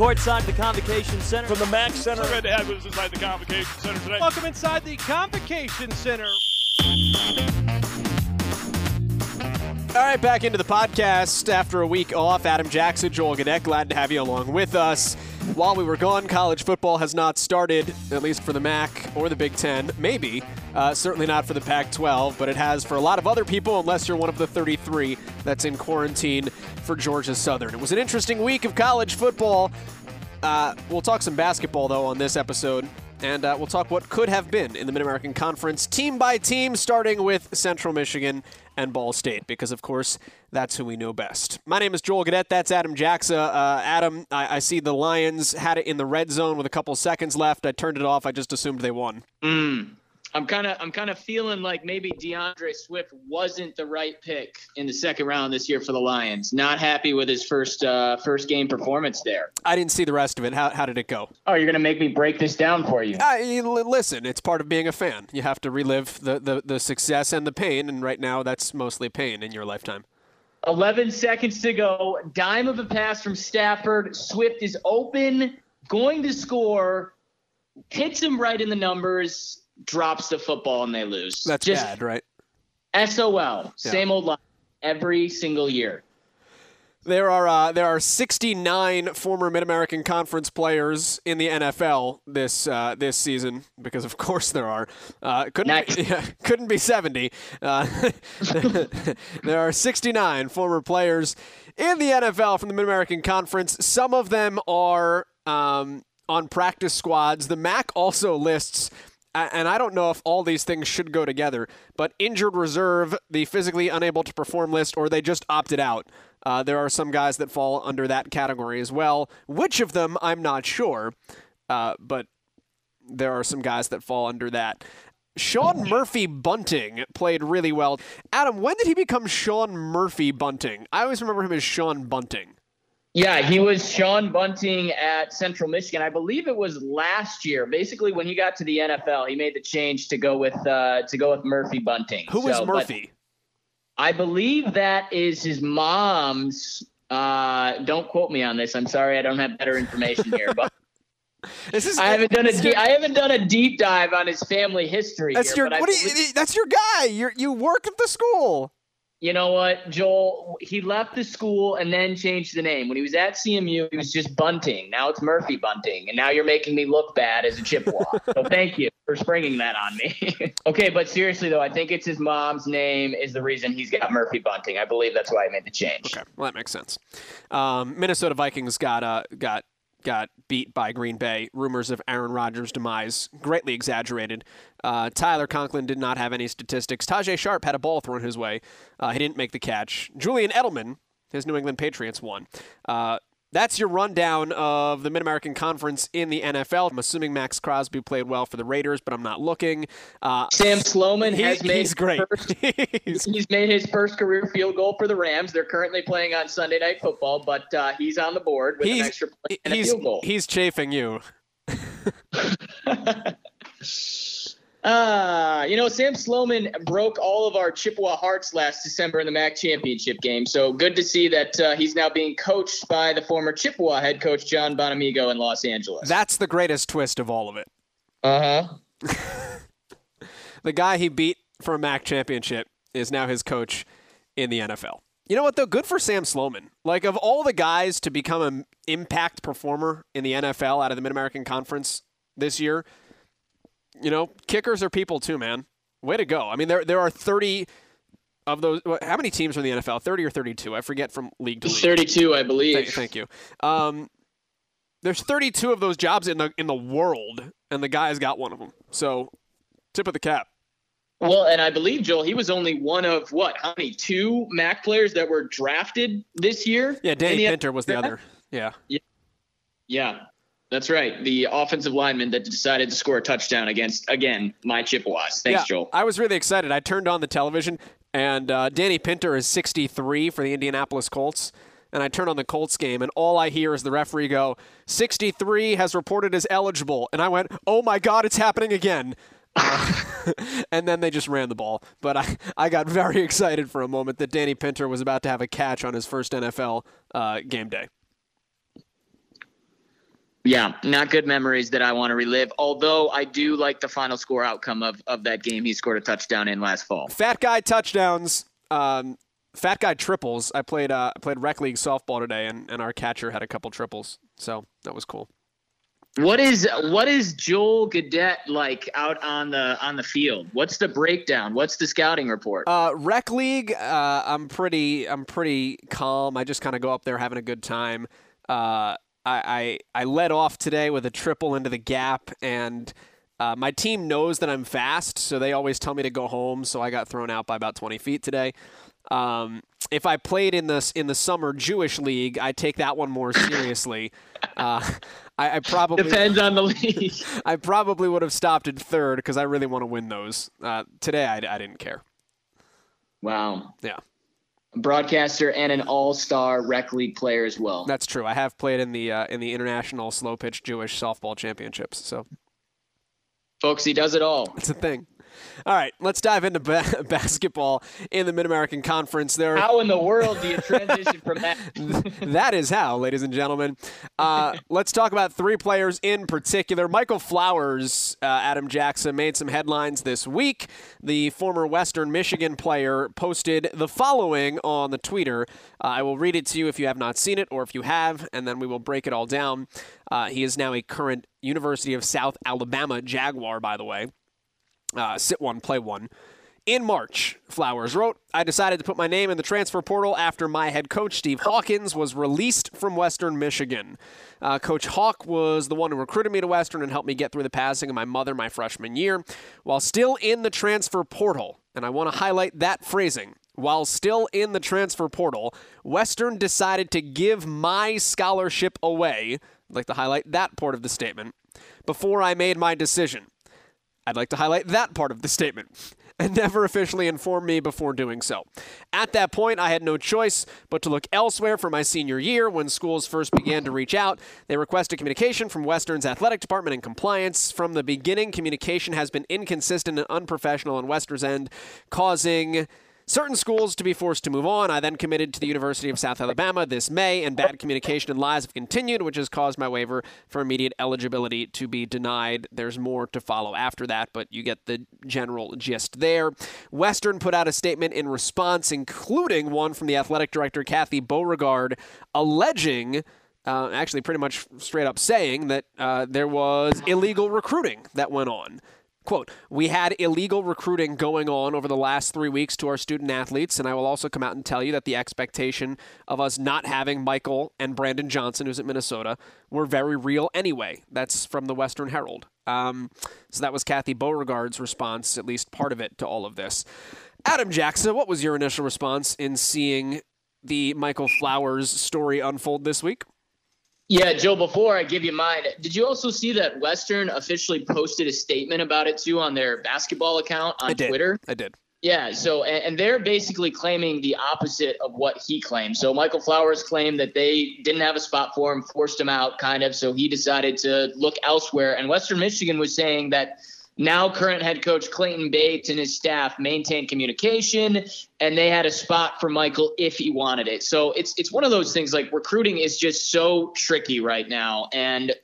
courtside the Convocation Center. From the Mac Center. So good to have you inside the Convocation Center today. Welcome inside the Convocation Center. All right, back into the podcast after a week off. Adam Jackson, Joel Gadet, glad to have you along with us. While we were gone, college football has not started, at least for the MAC or the Big Ten. Maybe. Uh, certainly not for the Pac 12, but it has for a lot of other people, unless you're one of the 33 that's in quarantine for Georgia Southern. It was an interesting week of college football. Uh, we'll talk some basketball, though, on this episode. And uh, we'll talk what could have been in the Mid American Conference, team by team, starting with Central Michigan and Ball State, because, of course, that's who we know best. My name is Joel Gadet. That's Adam Jaxa. Uh, Adam, I-, I, see the Lions had it in the red zone with a couple seconds left. I turned it off. I just assumed they won. Mm. I'm kind of I'm kind of feeling like maybe D'Andre Swift wasn't the right pick in the second round this year for the Lions. Not happy with his first uh, first game performance there. I didn't see the rest of it. How, how did it go? Oh, you're gonna make me break this down for you. Uh, listen, it's part of being a fan. You have to relive the, the the success and the pain, and right now that's mostly pain in your lifetime. 11 seconds to go. Dime of a pass from Stafford. Swift is open, going to score, hits him right in the numbers drops the football and they lose. That's Just bad, right? SOL, yeah. same old line every single year. There are uh, there are 69 former Mid American Conference players in the NFL this uh, this season because of course there are. Uh, couldn't be, yeah, couldn't be 70. Uh, there are 69 former players in the NFL from the Mid American Conference. Some of them are um, on practice squads. The MAC also lists and I don't know if all these things should go together, but injured reserve, the physically unable to perform list, or they just opted out. Uh, there are some guys that fall under that category as well. Which of them, I'm not sure, uh, but there are some guys that fall under that. Sean Murphy Bunting played really well. Adam, when did he become Sean Murphy Bunting? I always remember him as Sean Bunting. Yeah, he was Sean Bunting at Central Michigan. I believe it was last year. Basically, when he got to the NFL, he made the change to go with uh, to go with Murphy Bunting. Who so, Murphy? I believe that is his mom's. Uh, don't quote me on this. I'm sorry, I don't have better information here, but. This is, I haven't done a deep, I haven't done a deep dive on his family history. That's here, your what you, that's your guy. You you work at the school you know what, Joel? He left the school and then changed the name. When he was at CMU, he was just Bunting. Now it's Murphy Bunting, and now you're making me look bad as a Chippewa. so thank you for springing that on me. okay, but seriously though, I think it's his mom's name is the reason he's got Murphy Bunting. I believe that's why he made the change. Okay, well that makes sense. Um, Minnesota Vikings got uh, got got beat by Green Bay. Rumors of Aaron Rodgers' demise greatly exaggerated. Uh, Tyler Conklin did not have any statistics. Tajae Sharpe had a ball thrown his way. Uh, he didn't make the catch. Julian Edelman, his New England Patriots won. Uh, that's your rundown of the Mid American Conference in the NFL. I'm assuming Maxx Crosby played well for the Raiders, but I'm not looking. Uh, Sam Sloman he, has made he's great. First, he's, he's, made his first career field goal for the Rams. They're currently playing on Sunday Night Football, but uh, he's on the board with an extra point and a field goal. He's chafing you. Uh, you know, Sam Sloman broke all of our Chippewa hearts last December in the MAC championship game. So good to see that uh, he's now being coached by the former Chippewa head coach John Bonamego in Los Angeles. That's the greatest twist of all of it. Uh huh. the guy he beat for a MAC championship is now his coach in the NFL. You know what though? Good for Sam Sloman. Like of all the guys to become an impact performer in the NFL out of the Mid American Conference this year, you know, kickers are people too, man. Way to go. I mean, there there are 30 of those. How many teams are in the NFL? 30 or 32? I forget from league to league. 32, I believe. Thank, thank you. Um, there's 32 of those jobs in the in the world, and the guy's got one of them. So, tip of the cap. Well, and I believe Joel, he was only one of what? How many? Two MAC players that were drafted this year. Yeah, Danny Pinter was the other. Yeah. Yeah. Yeah. That's right. The offensive lineman that decided to score a touchdown against, again, my Chippewas. Thanks, yeah, Joel. I was really excited. I turned on the television, and uh, Danny Pinter is 63 for the Indianapolis Colts. And I turn on the Colts game, and all I hear is the referee go, 63 has reported as eligible. And I went, oh my God, it's happening again. Uh, and then they just ran the ball. But I, I got very excited for a moment that Danny Pinter was about to have a catch on his first NFL uh, game day. Yeah, not good memories that I want to relive. Although I do like the final score outcome of, of that game he scored a touchdown in last fall. Fat guy touchdowns. Um, fat guy triples. I played uh, I played rec league softball today, and, and our catcher had a couple triples, so that was cool. What is what is Joel Gadet like out on the on the field? What's the breakdown? What's the scouting report? Uh, rec league, uh, I'm pretty I'm pretty calm. I just kind of go up there having a good time. Uh, I, I I led off today with a triple into the gap, and uh, my team knows that I'm fast, so they always tell me to go home. So I got thrown out by about 20 feet today. Um, if I played in this in the summer Jewish league, I take that one more seriously. Uh, I, I, probably depends on the league. I probably would have stopped in third because I really want to win those. Uh, today, I, I didn't care. Wow. Yeah. Broadcaster and an all-star rec league player as well. That's true. I have played in the uh, in the international slow pitch Jewish softball championships. So, folks, he does it all. It's a thing. All right, let's dive into ba- basketball in the Mid American Conference. There, how in the world do you transition from that? that is how, ladies and gentlemen. Uh, let's talk about three players in particular. Michael Flowers, uh, Adam Jackson made some headlines this week. The former Western Michigan player posted the following on the Twitter. Uh, I will read it to you if you have not seen it, or if you have, and then we will break it all down. Uh, he is now a current University of South Alabama Jaguar, by the way uh, sit one, play one. In March, Flowers wrote, I decided to put my name in the transfer portal after my head coach, Steve Hawkins, was released from Western Michigan. Uh, coach Hawk was the one who recruited me to Western and helped me get through the passing of my mother my freshman year. While still in the transfer portal, and I want to highlight that phrasing, while still in the transfer portal, Western decided to give my scholarship away. I'd like to highlight that part of the statement before I made my decision. I'd like to highlight that part of the statement and never officially informed me before doing so. At that point, I had no choice but to look elsewhere for my senior year when schools first began to reach out. They requested communication from Western's athletic department and compliance. From the beginning, communication has been inconsistent and unprofessional on Western's end, causing certain schools to be forced to move on. I then committed to the University of South Alabama this May, and bad communication and lies have continued, which has caused my waiver for immediate eligibility to be denied. There's more to follow after that, but you get the general gist there. Western put out a statement in response, including one from the athletic director, Kathy Beauregard, alleging. Uh, actually, pretty much straight up saying that uh, there was illegal recruiting that went on. Quote, we had illegal recruiting going on over the last three weeks to our student athletes, and I will also come out and tell you that the expectation of us not having Michael and Brandon Johnson, who's at Minnesota, were very real anyway. That's from the Western Herald. Um, so that was Kathy Beauregard's response, at least part of it, to all of this. Adam Jackson, what was your initial response in seeing the Michael Flowers story unfold this week? Yeah, Joe, before I give you mine, did you also see that Western officially posted a statement about it too on their basketball account on I did. Twitter? I did. Yeah, so and, they're basically claiming the opposite of what he claimed. So Michael Flowers claimed that they didn't have a spot for him, forced him out, kind of. So he decided to look elsewhere. And Western Michigan was saying that now, current head coach Clayton Bates and his staff maintained communication, and they had a spot for Michael if he wanted it. So it's it's one of those things like recruiting is just so tricky right now, and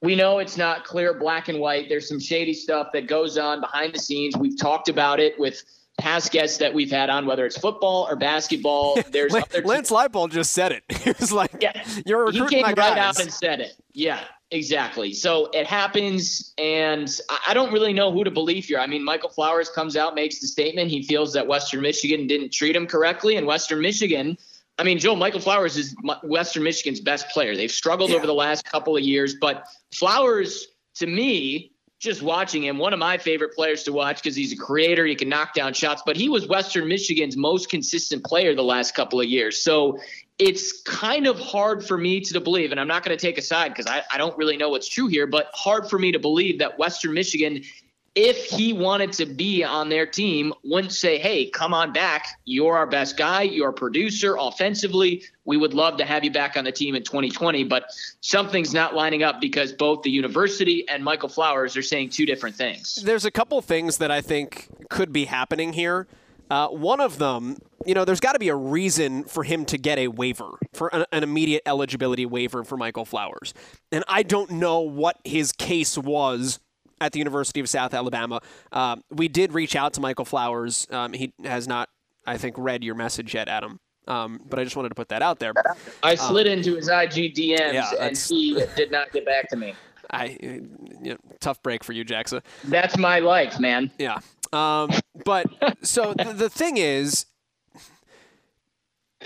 we know it's not clear black and white. There's some shady stuff that goes on behind the scenes. We've talked about it with past guests that we've had on, whether it's football or basketball. There's Lance Leipold just said it. He was like, "Yeah, you're recruiting he came my right guys. out and said it. Yeah, exactly. So it happens, and I don't really know who to believe here. I mean, Michael Flowers comes out, makes the statement. He feels that Western Michigan didn't treat him correctly, and Western Michigan. I mean, Joe Michael Flowers is Western Michigan's best player. They've struggled yeah. over the last couple of years, but Flowers, to me, just watching him, one of my favorite players to watch because he's a creator. He can knock down shots, but he was Western Michigan's most consistent player the last couple of years. So it's kind of hard for me to believe, and I'm not going to take a side because I, I don't really know what's true here, but hard for me to believe that Western Michigan if he wanted to be on their team, wouldn't say, hey, come on back. You're our best guy. You're a producer offensively. We would love to have you back on the team in 2020. But something's not lining up because both the university and Michael Flowers are saying two different things. There's a couple things that I think could be happening here. Uh, one of them, you know, there's got to be a reason for him to get a waiver, for an, an, immediate eligibility waiver for Michael Flowers. And I don't know what his case was at the University of South Alabama. Uh, we did reach out to Michael Flowers. Um, he has not, I think, read your message yet, Adam. Um, but I just wanted to put that out there. I slid um, into his IG DMs yeah, and he did not get back to me. I, you know, tough break for you, Jackson. That's my life, man. Yeah. Um, but so the, the thing is,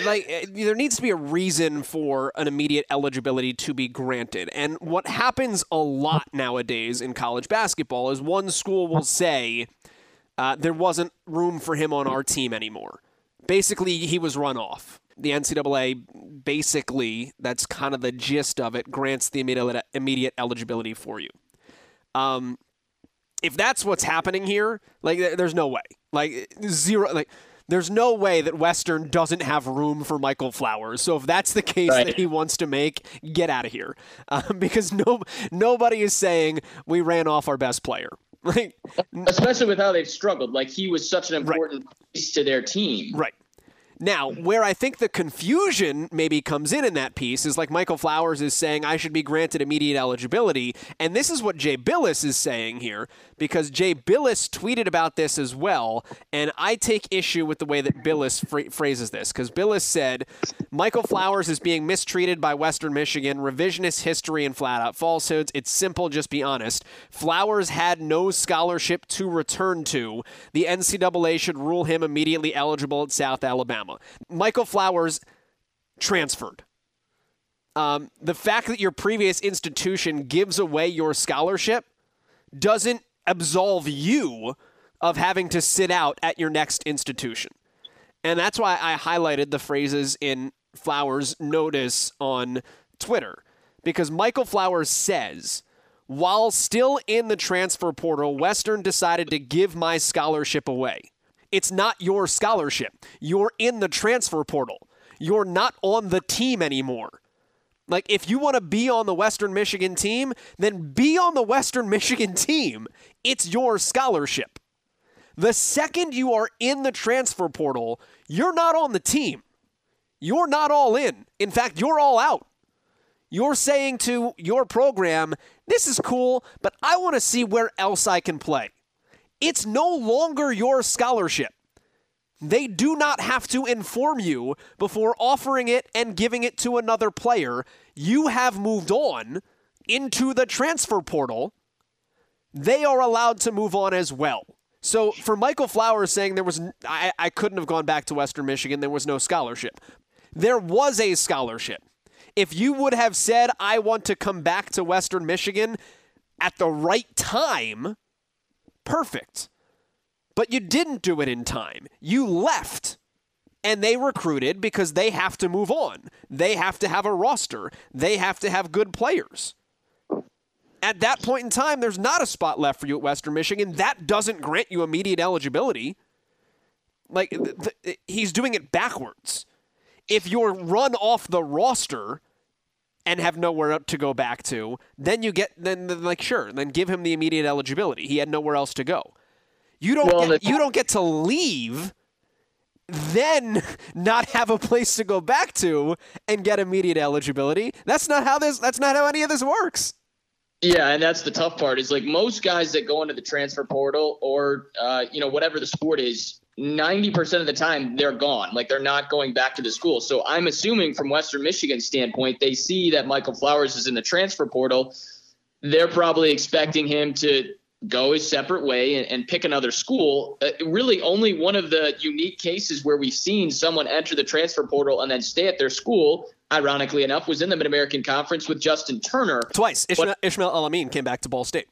like eh, there needs to be a reason for an immediate eligibility to be granted. And what happens a lot nowadays in college basketball is one school will say uh, there wasn't room for him on our team anymore. Basically, he was run off. The NCAA basically, that's kind of the gist of it, grants the immediate, immediate eligibility for you. Um, if that's what's happening here, like there's no way. Like zero like there's no way that Western doesn't have room for Michael Flowers. So if that's the case right. that he wants to make, get out of here, um, because no nobody is saying we ran off our best player. Like, especially with how they've struggled. Like he was such an important right. piece to their team. Right. Now, where I think the confusion maybe comes in in that piece is like Michael Flowers is saying I should be granted immediate eligibility, and this is what Jay Bilas is saying here because Jay Bilas tweeted about this as well, and I take issue with the way that Bilas phrases this because Bilas said Michael Flowers is being mistreated by Western Michigan, revisionist history and flat out falsehoods. It's simple, just be honest. Flowers had no scholarship to return to. The NCAA should rule him immediately eligible at South Alabama. Alabama. Michael Flowers transferred. Um, the fact that your previous institution gives away your scholarship doesn't absolve you of having to sit out at your next institution. And that's why I highlighted the phrases in Flowers' notice on Twitter. Because Michael Flowers says, while still in the transfer portal, Western decided to give my scholarship away. It's not your scholarship. You're in the transfer portal. You're not on the team anymore. Like, if you want to be on the Western Michigan team, then be on the Western Michigan team. It's your scholarship. The second you are in the transfer portal, you're not on the team. You're not all in. In fact, you're all out. You're saying to your program, this is cool, but I want to see where else I can play. It's no longer your scholarship. They do not have to inform you before offering it and giving it to another player. You have moved on into the transfer portal. They are allowed to move on as well. So for Michael Flowers saying there was, I, I couldn't have gone back to Western Michigan, there was no scholarship. There was a scholarship. If you would have said, I want to come back to Western Michigan at the right time, perfect. But you didn't do it in time. You left. And they recruited because they have to move on. They have to have a roster. They have to have good players. At that point in time, there's not a spot left for you at Western Michigan. That doesn't grant you immediate eligibility. Like, th- th- he's doing it backwards. If you're run off the roster, and have nowhere to go back to, then you get then, then like sure, then give him the immediate eligibility. He had nowhere else to go. You don't well, get, you don't get to leave then not have a place to go back to and get immediate eligibility. That's not how this that's not how any of this works. Yeah, and that's the tough part. Is like most guys that go into the transfer portal or uh, you know whatever the sport is, 90% of the time they're gone. Like they're not going back to the school. So I'm assuming from Western Michigan standpoint, they see that Michael Flowers is in the transfer portal. They're probably expecting him to go his separate way and, and pick another school. Uh, really, only one of the unique cases where we've seen someone enter the transfer portal and then stay at their school, ironically enough, was in the Mid American Conference with Justin Turner. Twice. Ishmael, Ishmael El-Amin came back to Ball State.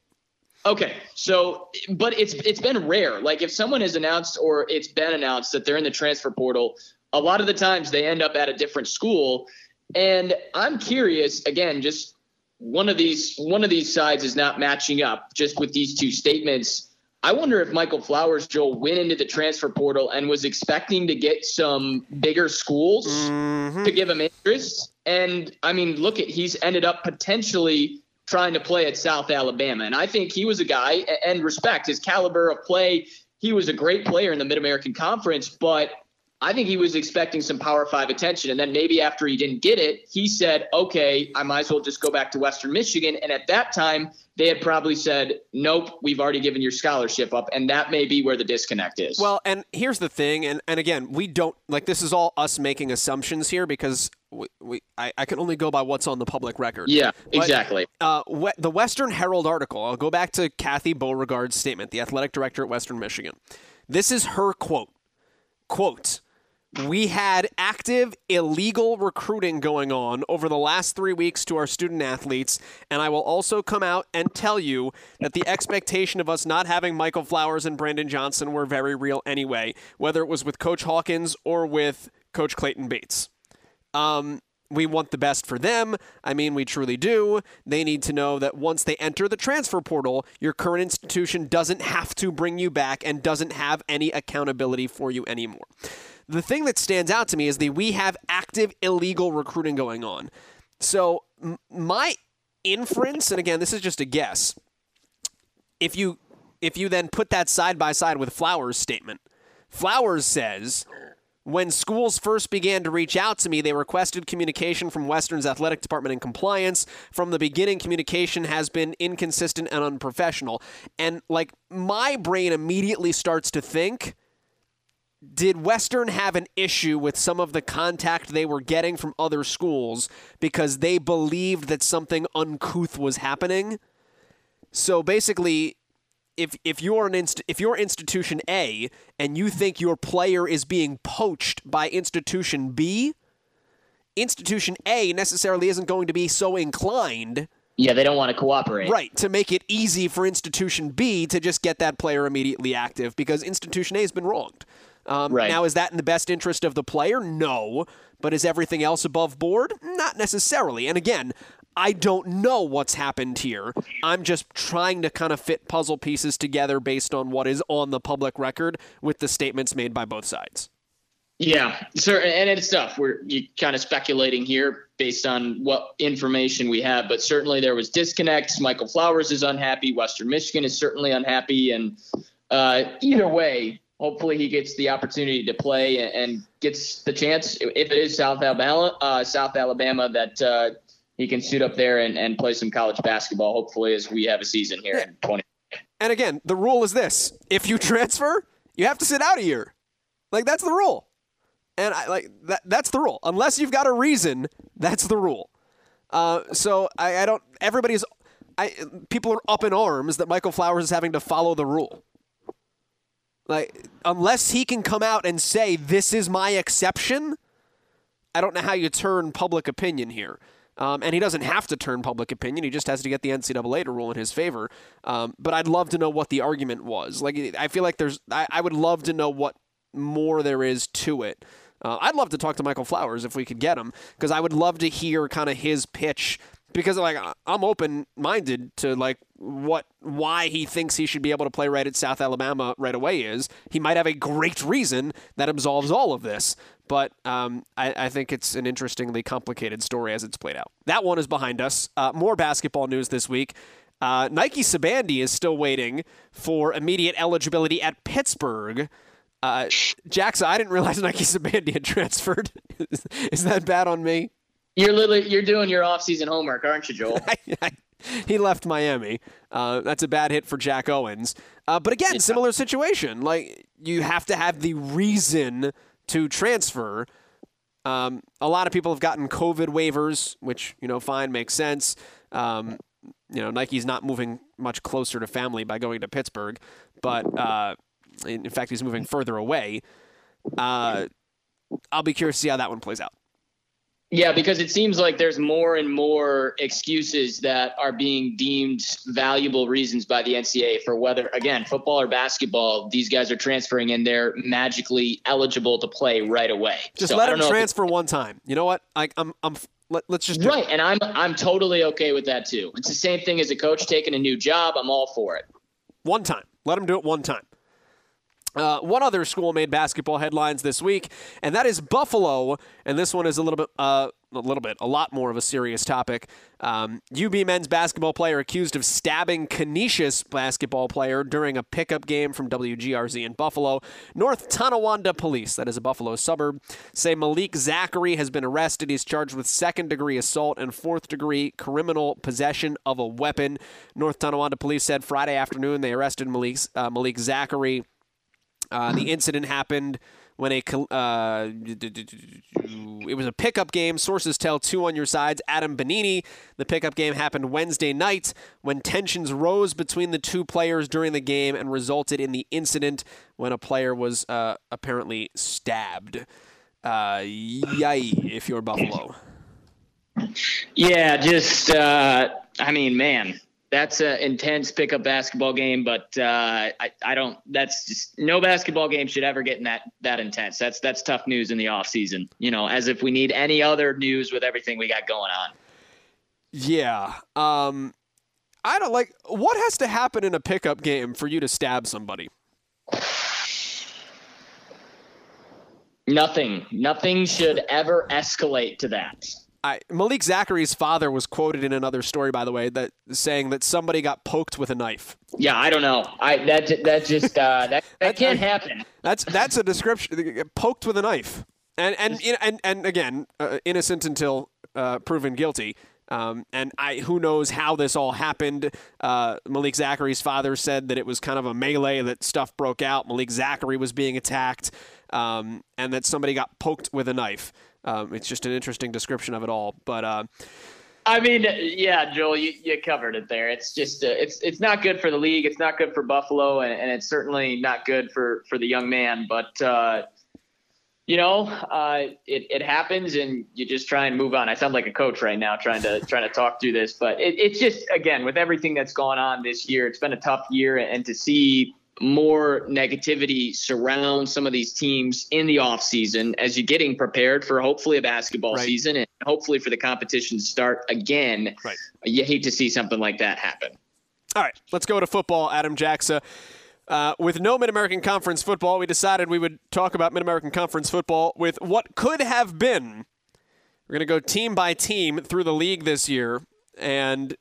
Okay, so but it's it's been rare. Like if someone has announced or it's been announced that they're in the transfer portal, a lot of the times they end up at a different school. And I'm curious again, just one of these one of these sides is not matching up just with these two statements. I wonder if Michael Flowers, Joel, went into the transfer portal and was expecting to get some bigger schools mm-hmm. to give him interest. And I mean, look at he's ended up potentially trying to play at South Alabama. And I think he was a guy, and respect his caliber of play he was a great player in the Mid American Conference, but I think he was expecting some Power Five attention. And then maybe after he didn't get it, he said, okay, I might as well just go back to Western Michigan. And at that time, they had probably said, nope, we've already given your scholarship up. And that may be where the disconnect is. Well, and here's the thing. And, and again, we don't like this is all us making assumptions here because we, we I, I can only go by what's on the public record. Yeah, exactly. But, uh, we, the Western Herald article, I'll go back to Kathy Beauregard's statement, the athletic director at Western Michigan. This is her quote. Quote, we had active illegal recruiting going on over the last three weeks to our student athletes, and I will also come out and tell you that the expectation of us not having Michael Flowers and Brandon Johnson were very real anyway, whether it was with Coach Hawkins or with Coach Clayton Bates. Um, we want the best for them. I mean, we truly do. They need to know that once they enter the transfer portal, your current institution doesn't have to bring you back and doesn't have any accountability for you anymore. The thing that stands out to me is that we have active illegal recruiting going on. So, m- my inference, and again, this is just a guess, if you if you then put that side by side with Flowers' statement, Flowers says when schools first began to reach out to me, they requested communication from Western's athletic department and compliance. From the beginning, communication has been inconsistent and unprofessional. And like my brain immediately starts to think, did Western have an issue with some of the contact they were getting from other schools because they believed that something uncouth was happening? So basically, if if you're an inst- if you're institution A and you think your player is being poached by institution B, institution A necessarily isn't going to be so inclined. Yeah, they don't want to cooperate. Right, to make it easy for institution B to just get that player immediately active because institution A has been wronged. Um, Right. Now, is that in the best interest of the player? No. But is everything else above board? Not necessarily. And again, I don't know what's happened here. I'm just trying to kind of fit puzzle pieces together based on what is on the public record with the statements made by both sides. Yeah, sir, and it's tough. We're kind of speculating here based on what information we have, but certainly there was disconnects. Michael Flowers is unhappy. Western Michigan is certainly unhappy, and uh, either way, hopefully he gets the opportunity to play and, and gets the chance. If it is South Alabama, uh, South Alabama, that uh, he can suit up there and, and play some college basketball. Hopefully, as we have a season here in 20. And again, the rule is this if you transfer, you have to sit out a year. Like, that's the rule. And I like that that's the rule. Unless you've got a reason, that's the rule. Uh, so I, I don't everybody's I people are up in arms that Michael Flowers is having to follow the rule. Like unless he can come out and say this is my exception, I don't know how you turn public opinion here. Um, and he doesn't have to turn public opinion. He just has to get the NCAA to rule in his favor. Um, but I'd love to know what the argument was. Like, I feel like there's, I, I would love to know what more there is to it. Uh, I'd love to talk to Michael Flowers if we could get him, because I would love to hear kind of his pitch. Because like I'm open minded to like what why he thinks he should be able to play right at South Alabama right away is he might have a great reason that absolves all of this. But um, I, I, think it's an interestingly complicated story as it's played out. That one is behind us. Uh, more basketball news this week. Uh, Nike Sibande is still waiting for immediate eligibility at Pittsburgh. Uh, Jackson, I didn't realize Nike Sibande had transferred. is, is that bad on me? You're literally you're doing your off-season homework, aren't you, Joel? he left Miami. Uh, that's a bad hit for Jack Owens. Uh, but again, similar situation. Like you have to have the reason to transfer. Um, a lot of people have gotten COVID waivers, which you know, fine, makes sense. Um, you know, Nike's not moving much closer to family by going to Pittsburgh, but uh, in, in fact, he's moving further away. Uh, I'll be curious to see how that one plays out. Yeah, because it seems like there's more and more excuses that are being deemed valuable reasons by the NCAA for whether, again, football or basketball, these guys are transferring and they're magically eligible to play right away. Just So let I him don't know if transfer one time. You know what? I, I'm, I'm. Let, us just do it. Right, and I'm I'm totally okay with that too. It's the same thing as a coach taking a new job. I'm all for it. One time. Let them do it one time. Uh, one other school made basketball headlines this week, and that is Buffalo. And this one is a little bit, uh, a little bit, a lot more of a serious topic. Um, UB men's basketball player accused of stabbing Canisius basketball player during a pickup game from WGRZ in Buffalo. North Tonawanda police, that is a Buffalo suburb, say Malik Zachary has been arrested. He's charged with second degree assault and fourth degree criminal possession of a weapon. North Tonawanda police said Friday afternoon they arrested Malik, uh, Malik Zachary. Uh, the incident happened when a uh, it was a pickup game. Sources tell two on your sides. Adam Benigni. The pickup game happened Wednesday night when tensions rose between the two players during the game and resulted in the incident when a player was uh, apparently stabbed. Uh, yay! If you're Buffalo. Yeah, just uh, I mean, man, that's an intense pickup basketball game, but uh, I, I don't. That's just no basketball game should ever get in that that intense. That's that's tough news in the off season. You know, as if we need any other news with everything we got going on. Yeah. Um, I don't like. What has to happen in a pickup game for you to stab somebody? Nothing. Nothing should ever escalate to that. I, Malik Zachary's father was quoted in another story, by the way, that saying that somebody got poked with a knife. Yeah, I don't know. I that that just uh, that that can't happen. That's that's a description. Poked with a knife, and and and and again, uh, innocent until uh, proven guilty. Um, and I, who knows how this all happened? Uh, Malik Zachary's father said that it was kind of a melee that stuff broke out. Malik Zachary was being attacked, um, and that somebody got poked with a knife. Um, it's just an interesting description of it all. But uh, I mean, yeah, Joel, you, you covered it there. It's just uh, it's it's not good for the league. It's not good for Buffalo, and, and it's certainly not good for for the young man. But uh, you know, uh, it, it happens, and you just try and move on. I sound like a coach right now, trying to trying to talk through this, but it, it's just again with everything that's gone on this year, it's been a tough year, and to see more negativity surround some of these teams in the offseason as you're getting prepared for hopefully a basketball right. season and hopefully for the competition to start again. Right. You hate to see something like that happen. All right, let's go to football, Adam Jackson. Uh, with no Mid American Conference football, we decided we would talk about Mid American Conference football with what could have been. We're going to go team by team through the league this year. And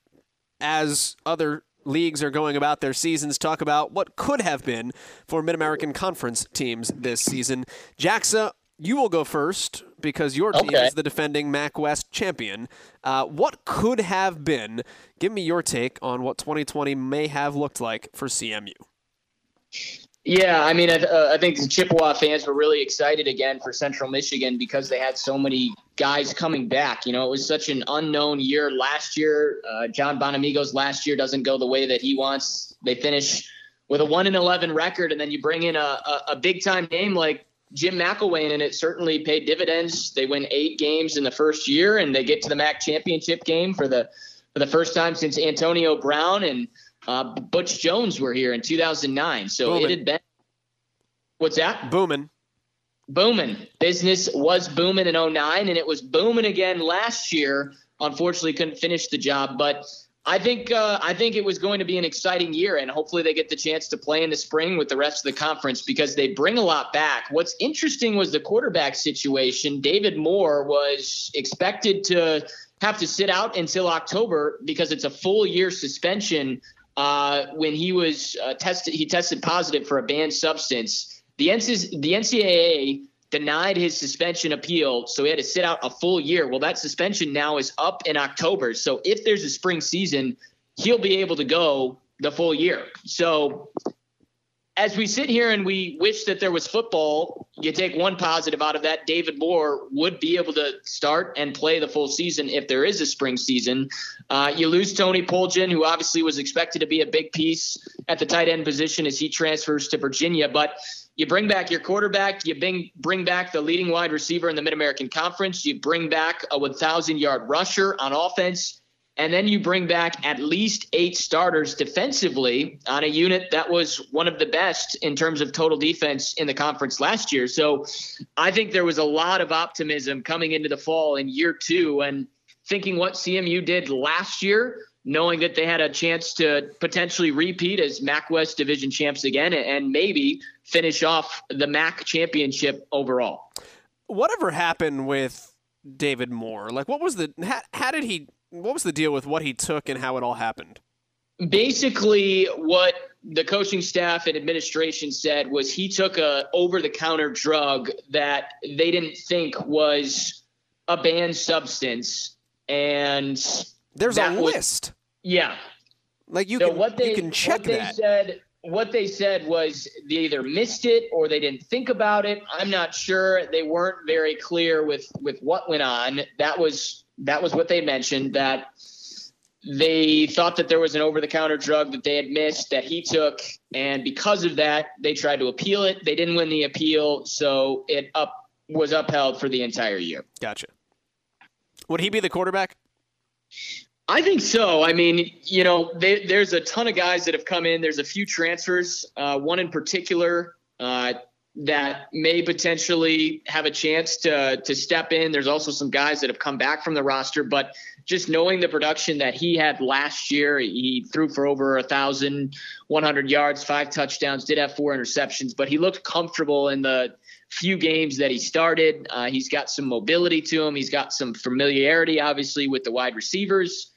as other leagues are going about their seasons, talk about what could have been for Mid American Conference teams this season. Jaxa, you will go first because your team okay. is the defending MAC West champion. Uh, what could have been? Give me your take on what 2020 may have looked like for CMU. Yeah, I mean, I, uh, I, think the Chippewa fans were really excited again for Central Michigan because they had so many guys coming back. You know, it was such an unknown year last year. Uh, John Bonamego's last year doesn't go the way that he wants. They finish with a one and eleven record, and then you bring in a, a, a big time name like Jim McElwain, and it certainly paid dividends. They win eight games in the first year, and they get to the MAC championship game for the for the first time since Antonio Brown and uh, Butch Jones were here in 2009. So Boomin'. it had been. What's that? Booming. Booming. Business was booming in 09, and it was booming again last year. Unfortunately, couldn't finish the job, but I think uh, I think it was going to be an exciting year, and hopefully they get the chance to play in the spring with the rest of the conference because they bring a lot back. What's interesting was the quarterback situation. David Moore was expected to have to sit out until October because it's a full year suspension uh, when he was uh, tested, he tested positive for a banned substance. The, NCAA, the NCAA denied his suspension appeal, so he had to sit out a full year. Well, that suspension now is up in October. So if there's a spring season, he'll be able to go the full year. So as we sit here and we wish that there was football, you take one positive out of that. David Moore would be able to start and play the full season if there is a spring season. Uh, you lose Tony Poljan, who obviously was expected to be a big piece at the tight end position as he transfers to Virginia. But you bring back your quarterback, you bring, bring back the leading wide receiver in the Mid American Conference, you bring back a 1,000 yard rusher on offense and then you bring back at least eight starters defensively on a unit that was one of the best in terms of total defense in the conference last year. So I think there was a lot of optimism coming into the fall in year two and thinking what CMU did last year. knowing that they had a chance to potentially repeat as MAC West Division champs again and maybe finish off the MAC championship overall. Whatever happened with David Moore? Like, what was the how, how did he? What was the deal with what he took and how it all happened? Basically, what the coaching staff and administration said was he took a over-the-counter drug that they didn't think was a banned substance, and there's a was, list. Yeah, like you so can what they, you can check what they that. Said, what they said was they either missed it or they didn't think about it. I'm not sure. They weren't very clear with with what went on. That was that was what they mentioned that they thought that there was an over the counter drug that they had missed that he took and because of that they tried to appeal it. They didn't win the appeal, so it up was upheld for the entire year. Gotcha. Would he be the quarterback? I think so. I mean, you know, they, there's a ton of guys that have come in. There's a few transfers. Uh, one in particular uh, that may potentially have a chance to to step in. There's also some guys that have come back from the roster, but just knowing the production that he had last year, he threw for over a thousand one hundred yards, five touchdowns, did have four interceptions, but he looked comfortable in the few games that he started. Uh, he's got some mobility to him. He's got some familiarity, obviously, with the wide receivers.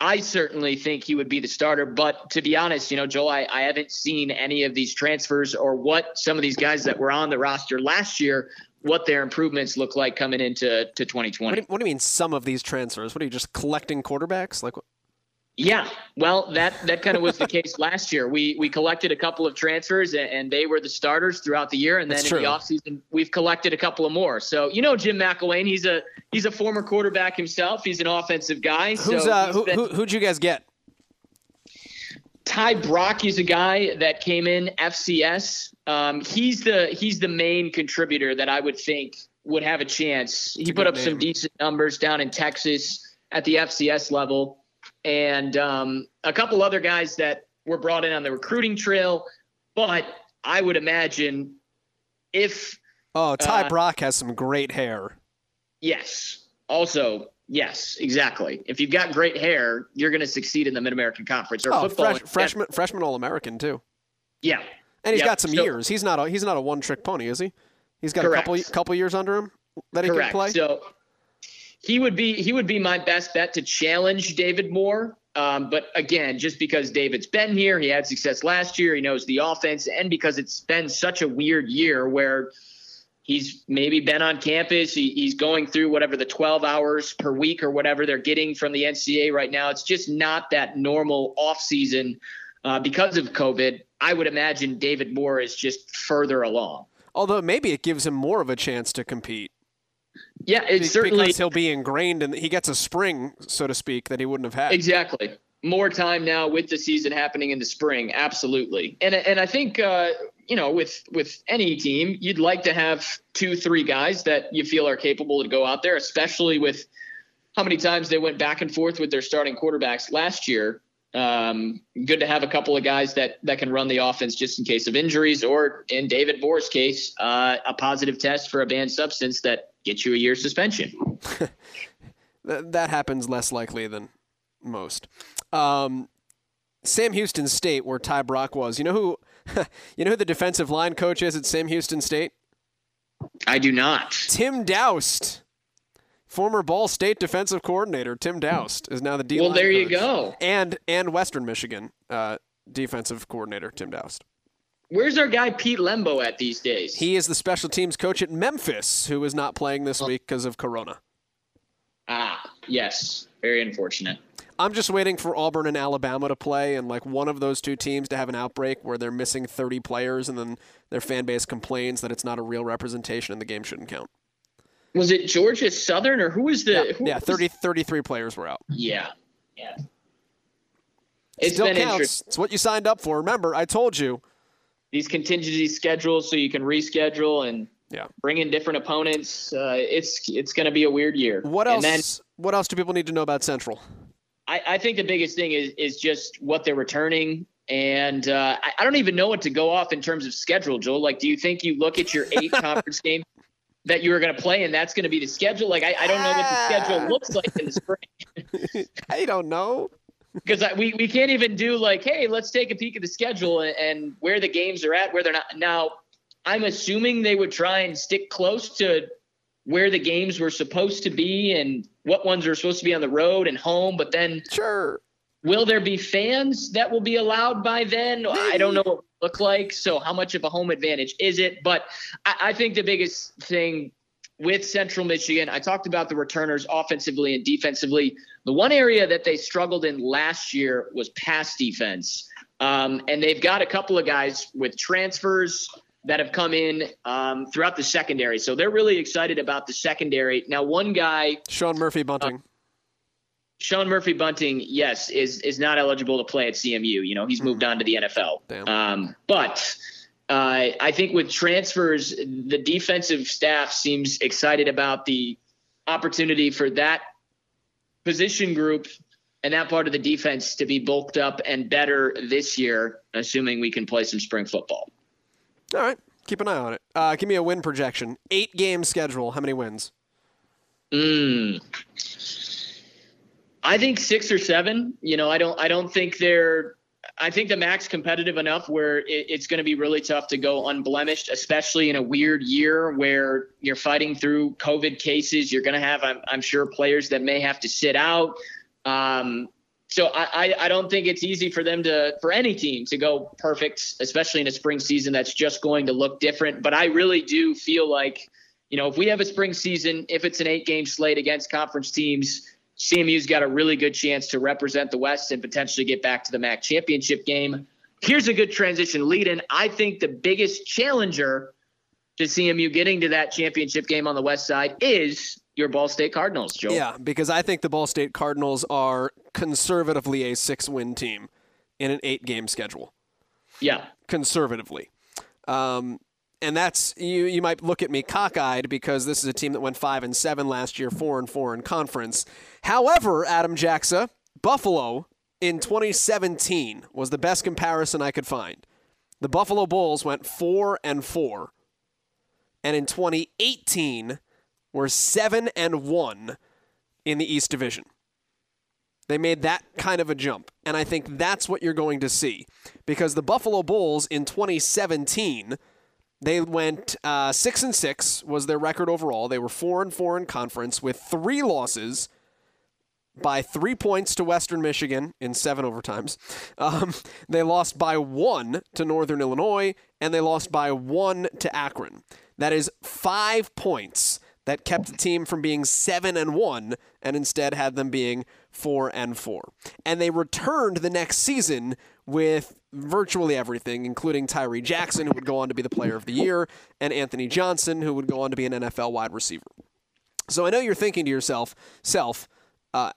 I certainly think he would be the starter. But to be honest, you know, Joel, I, I haven't seen any of these transfers or what some of these guys that were on the roster last year, what their improvements look like coming into to 2020. What do, you, what do you mean some of these transfers? What are you just collecting quarterbacks? Like what? Yeah, well, that that kind of was the case last year. We we collected a couple of transfers, and, and they were the starters throughout the year. And then That's in true. the offseason, we've collected a couple of more. So you know, Jim McElwain, he's a he's a former quarterback himself. He's an offensive guy. Who's so uh, who, been, who who'd you guys get? Ty Brock is a guy that came in FCS. Um, he's the he's the main contributor that I would think would have a chance. He put up name. some decent numbers down in Texas at the FCS level and um, a couple other guys that were brought in on the recruiting trail. But I would imagine if oh Ty uh, Brock has some great hair. Yes. Also, yes, exactly. If you've got great hair, you're going to succeed in the Mid American Conference or oh, football. Fresh, freshman, freshman All American too. Yeah, and he's yep. got some so, years. He's not a he's not a one trick pony, is he? He's got correct. a couple couple years under him that he correct. can play. So he would be he would be my best bet to challenge David Moore. Um, but again, just because David's been here, he had success last year, he knows the offense, and because it's been such a weird year where he's maybe been on campus, he, he's going through whatever the 12 hours per week or whatever they're getting from the NCAA right now. It's just not that normal off season uh, because of COVID. I would imagine David Moore is just further along. Although maybe it gives him more of a chance to compete. Yeah, it's certainly because he'll be ingrained and he gets a spring, so to speak, that he wouldn't have had. Exactly. More time now with the season happening in the spring, absolutely. And and I think uh, you know with with any team, you'd like to have two, three guys that you feel are capable to go out there, especially with how many times they went back and forth with their starting quarterbacks last year. Um, good to have a couple of guys that that can run the offense just in case of injuries, or in David Moore's case, uh, a positive test for a banned substance that get you a year suspension. that happens less likely than most. Um, Sam Houston State, where Ty Brock was. You know who? you know who the defensive line coach is at Sam Houston State? I do not. Tim Daoust, former Ball State defensive coordinator. Tim Daoust is now the D. Well, there coach. you go. And and Western Michigan uh, defensive coordinator Tim Daoust. Where's our guy Pete Lembo at these days? He is the special teams coach at Memphis, who is not playing this week because of Corona. Ah, yes. Very unfortunate. I'm just waiting for Auburn and Alabama to play, and like one of those two teams to have an outbreak where they're missing 30 players, and then their fan base complains that it's not a real representation and the game shouldn't count. Was it Georgia Southern or who was the? Yeah, who yeah 30, 33 players were out. Yeah, yeah. It's Still counts. It's what you signed up for. Remember, I told you these contingency schedules so you can reschedule and yeah. bring in different opponents. Uh, it's it's going to be a weird year. What else? Then, what else do people need to know about Central? I, I think the biggest thing is is just what they're returning. And uh, I, I don't even know what to go off in terms of schedule, Joel. Like, do you think you look at your eight conference game that you were going to play, and that's going to be the schedule? Like, I, I don't know what the schedule looks like in the spring. I don't know. Because we, we can't even do like, hey, let's take a peek at the schedule and, where the games are at, where they're not. Now, I'm assuming they would try and stick close to where the games were supposed to be and what ones are supposed to be on the road and home. But then, sure, will there be fans that will be allowed by then? Maybe. I don't know what it look like. So, how much of a home advantage is it? But I, I think the biggest thing with Central Michigan, I talked about the returners offensively and defensively. The one area that they struggled in last year was pass defense. Um, and they've got a couple of guys with transfers that have come in um, throughout the secondary. So they're really excited about the secondary. Now, one guy, Sean Murphy Bunting. Uh, Sean Murphy Bunting, yes, is is not eligible to play at CMU. You know, he's moved on to the NFL. Um, but uh, I think with transfers, the defensive staff seems excited about the opportunity for that position group and that part of the defense to be bulked up and better this year, assuming we can play some spring football. All right, keep an eye on it. Uh, give me a win projection. Eight game schedule. How many wins? Mm. I think six or seven. You know, I don't. I don't think they're I think the MAC's competitive enough where it, it's going to be really tough to go unblemished, especially in a weird year where you're fighting through COVID cases. You're going to have, I'm, I'm, sure, players that may have to sit out. Um, so I, I, I don't think it's easy for them to, for any team to go perfect, especially in a spring season that's just going to look different. But I really do feel like, you know, if we have a spring season, if it's an eight game slate against conference teams, CMU's got a really good chance to represent the West and potentially get back to the MAC championship game. Here's a good transition lead in. I think the biggest challenger to CMU getting to that championship game on the West side is your Ball State Cardinals, Joe. Yeah, because I think the Ball State Cardinals are conservatively a six win team in an eight game schedule. Yeah. Conservatively. Um, and that's you. You might look at me cockeyed because this is a team that went five and seven last year, four and four in conference. However, Adam Jacksa, Buffalo in 2017 was the best comparison I could find. The Buffalo Bulls went four and four, and in 2018 were seven and one in the East Division. They made that kind of a jump, and I think that's what you're going to see because the Buffalo Bulls in 2017 they went uh, six and six was their record overall. They were four and four in conference with three losses by three points to Western Michigan in seven overtimes. Um, they lost by one to Northern Illinois, and they lost by one to Akron. That is five points that kept the team from being seven and one, and instead had them being four and four. And they returned the next season with virtually everything, including Tyree Jackson, who would go on to be the player of the year, and Anthony Johnson, who would go on to be an NFL wide receiver. So I know you're thinking to yourself, self, uh,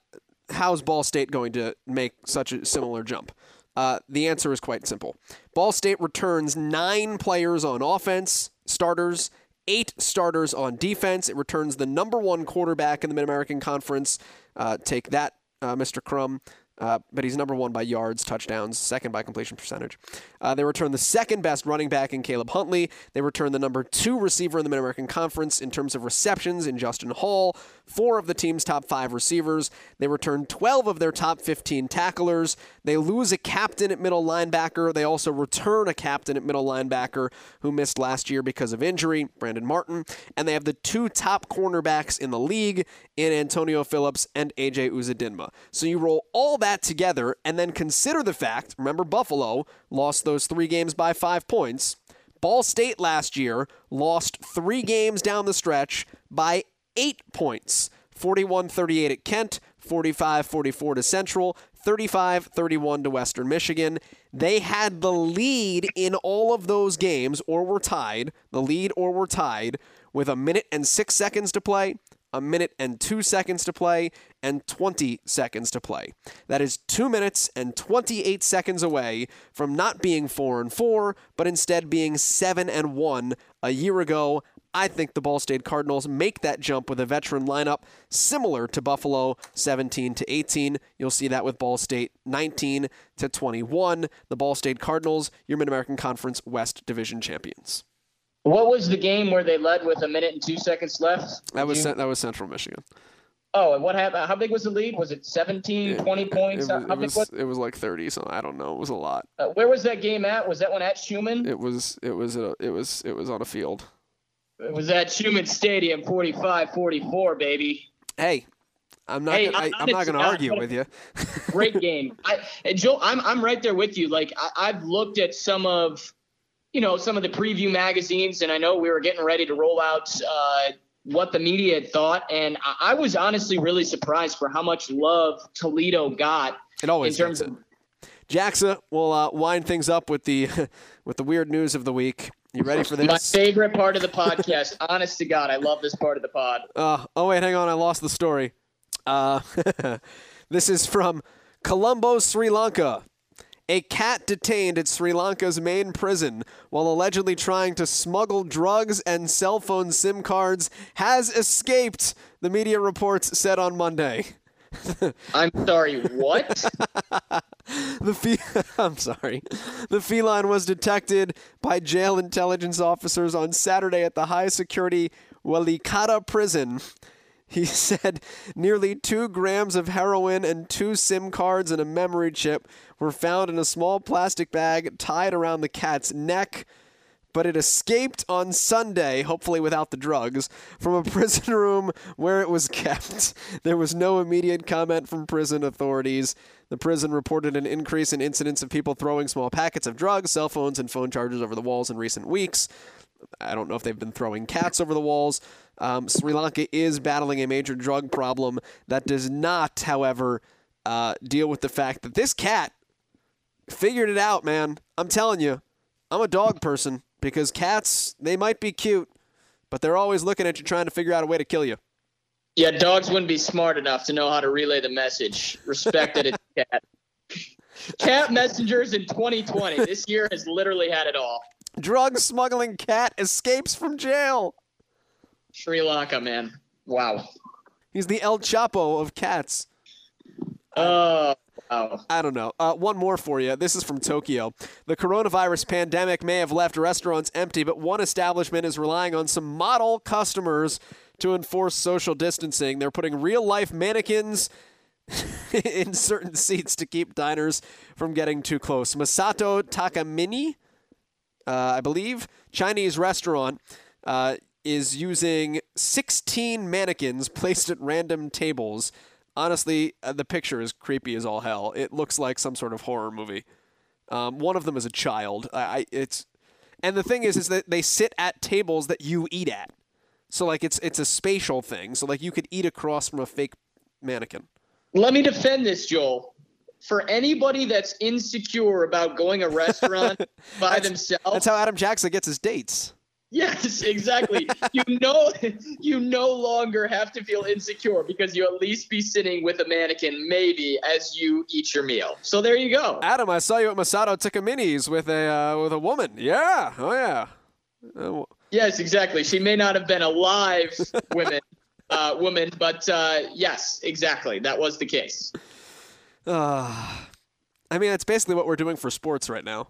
how's Ball State going to make such a similar jump? Uh, the answer is quite simple. Ball State returns nine players on offense, starters, eight starters on defense. It returns the number one quarterback in the Mid American Conference. Uh, take that, uh, Mr. Crum. Uh, but he's number one by yards, touchdowns, second by completion percentage. Uh, they return the second best running back in Caleb Huntley. They return the number two receiver in the Mid American Conference in terms of receptions in Justin Hall, four of the team's top five receivers. They return 12 of their top 15 tacklers. They lose a captain at middle linebacker. They also return a captain at middle linebacker who missed last year because of injury, Brandon Martin. And they have the two top cornerbacks in the league in Antonio Phillips and AJ Uzodinma. So you roll all that together and then consider the fact remember, Buffalo lost those three games by five points. Ball State last year lost three games down the stretch by eight points 41 38 at Kent, 45 44 to Central, 35 31 to Western Michigan. They had the lead in all of those games, or were tied, the lead or were tied, with a minute and six seconds to play a minute and two seconds to play, and 20 seconds to play. That is two minutes and 28 seconds away from not being four and four, but instead being seven and one a year ago. I think the Ball State Cardinals make that jump with a veteran lineup similar to Buffalo 17 to 18. You'll see that with Ball State 19 to 21. The Ball State Cardinals, your Mid American Conference West Division champions. What was the game where they led with a minute and two seconds left? That was you... that was Central Michigan. Oh, and what happened? How big was the lead? Was it 17, 20 points? It was, it was, was? it was like 30 so I don't know. It was a lot. Uh, where was that game at? Was that one at Scheumann? It was it was a, it was it was on a field. It was at Scheumann Stadium, 45-44, baby. Hey, I'm not Hey, gonna, I, I'm I'm not going to argue with you. Great game. I, and Joe, I'm I'm right there with you. Like I, I've looked at some of, you know, some of the preview magazines, and I know we were getting ready to roll out uh, what the media had thought, and I, I was honestly really surprised for how much love Toledo got It always in terms gets of it. Jaxa will uh, wind things up with the with the weird news of the week. You ready for this? my favorite part of the podcast. honest to God, I love this part of the pod. Uh, oh wait, hang on, I lost the story. Uh, this is from Colombo, Sri Lanka. A cat detained at Sri Lanka's main prison while allegedly trying to smuggle drugs and cell phone SIM cards has escaped, the media reports said on Monday. I'm sorry, what? The fe- I'm sorry. The feline was detected by jail intelligence officers on Saturday at the high security Welikada prison. He said nearly two grams of heroin and two SIM cards and a memory chip were found in a small plastic bag tied around the cat's neck, but it escaped on Sunday, hopefully without the drugs, from a prison room where it was kept. There was no immediate comment from prison authorities. The prison reported an increase in incidents of people throwing small packets of drugs, cell phones, and phone chargers over the walls in recent weeks. I don't know if they've been throwing cats over the walls. Um, Sri Lanka is battling a major drug problem that does not, however, uh, deal with the fact that this cat figured it out, man. I'm telling you, I'm a dog person because cats, they might be cute, but they're always looking at you trying to figure out a way to kill you. Yeah, dogs wouldn't be smart enough to know how to relay the message. Respected its cat. Cat messengers in 2020. This year has literally had it all. Drug smuggling cat escapes from jail. Sri Lanka, man. Wow. He's the El Chapo of cats. Uh, Oh. I don't know. Uh, one more for you. This is from Tokyo. The coronavirus pandemic may have left restaurants empty, but one establishment is relying on some model customers to enforce social distancing. They're putting real life mannequins in certain seats to keep diners from getting too close. Masato Takamine, uh, I believe, Chinese restaurant. Uh, is using 16 mannequins placed at random tables. Honestly, uh, the picture is creepy as all hell. It looks like some sort of horror movie. Um, one of them is a child. I, I it's, and the thing is, is that they sit at tables that you eat at. So like it's it's a spatial thing. So like you could eat across from a fake mannequin. Let me defend this, Joel. For anybody that's insecure about going a restaurant by themselves, That's how Adam Jackson gets his dates. Yes, exactly. you know, you no longer have to feel insecure because you at least be sitting with a mannequin, maybe as you eat your meal. So there you go. Adam, I saw you at Masato Takamini's with a uh, with a woman. Yeah, oh yeah. Uh, Yes, exactly. She may not have been a live woman, uh, woman, but uh, yes, exactly. That was the case. Uh, I mean, that's basically what we're doing for sports right now.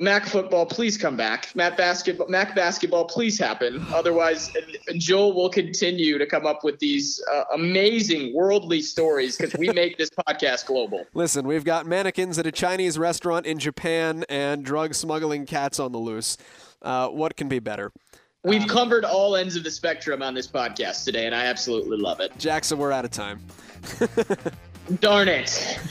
Mac football, please come back. Mac basketball, Mac basketball, please happen. Otherwise, Joel will continue to come up with these uh, amazing worldly stories because we make this podcast global. Listen, we've got mannequins at a Chinese restaurant in Japan and drug smuggling cats on the loose. Uh, what can be better? We've covered all ends of the spectrum on this podcast today, and I absolutely love it. Jackson, we're out of time. Darn it.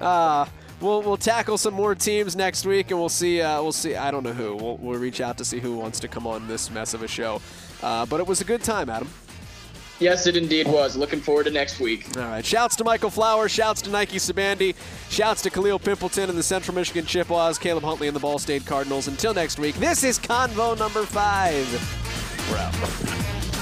Uh, we'll we'll tackle some more teams next week, and we'll see. Uh, we'll see. I don't know who. We'll, we'll reach out to see who wants to come on this mess of a show. Uh, but it was a good time, Adam. Yes, it indeed was. Looking forward to next week. All right. Shouts to Michael Flowers. Shouts to Nike Sibande. Shouts to Khalil Pimpleton and the Central Michigan Chippewas. Caleb Huntley and the Ball State Cardinals. Until next week, this is Convo number five. We're out.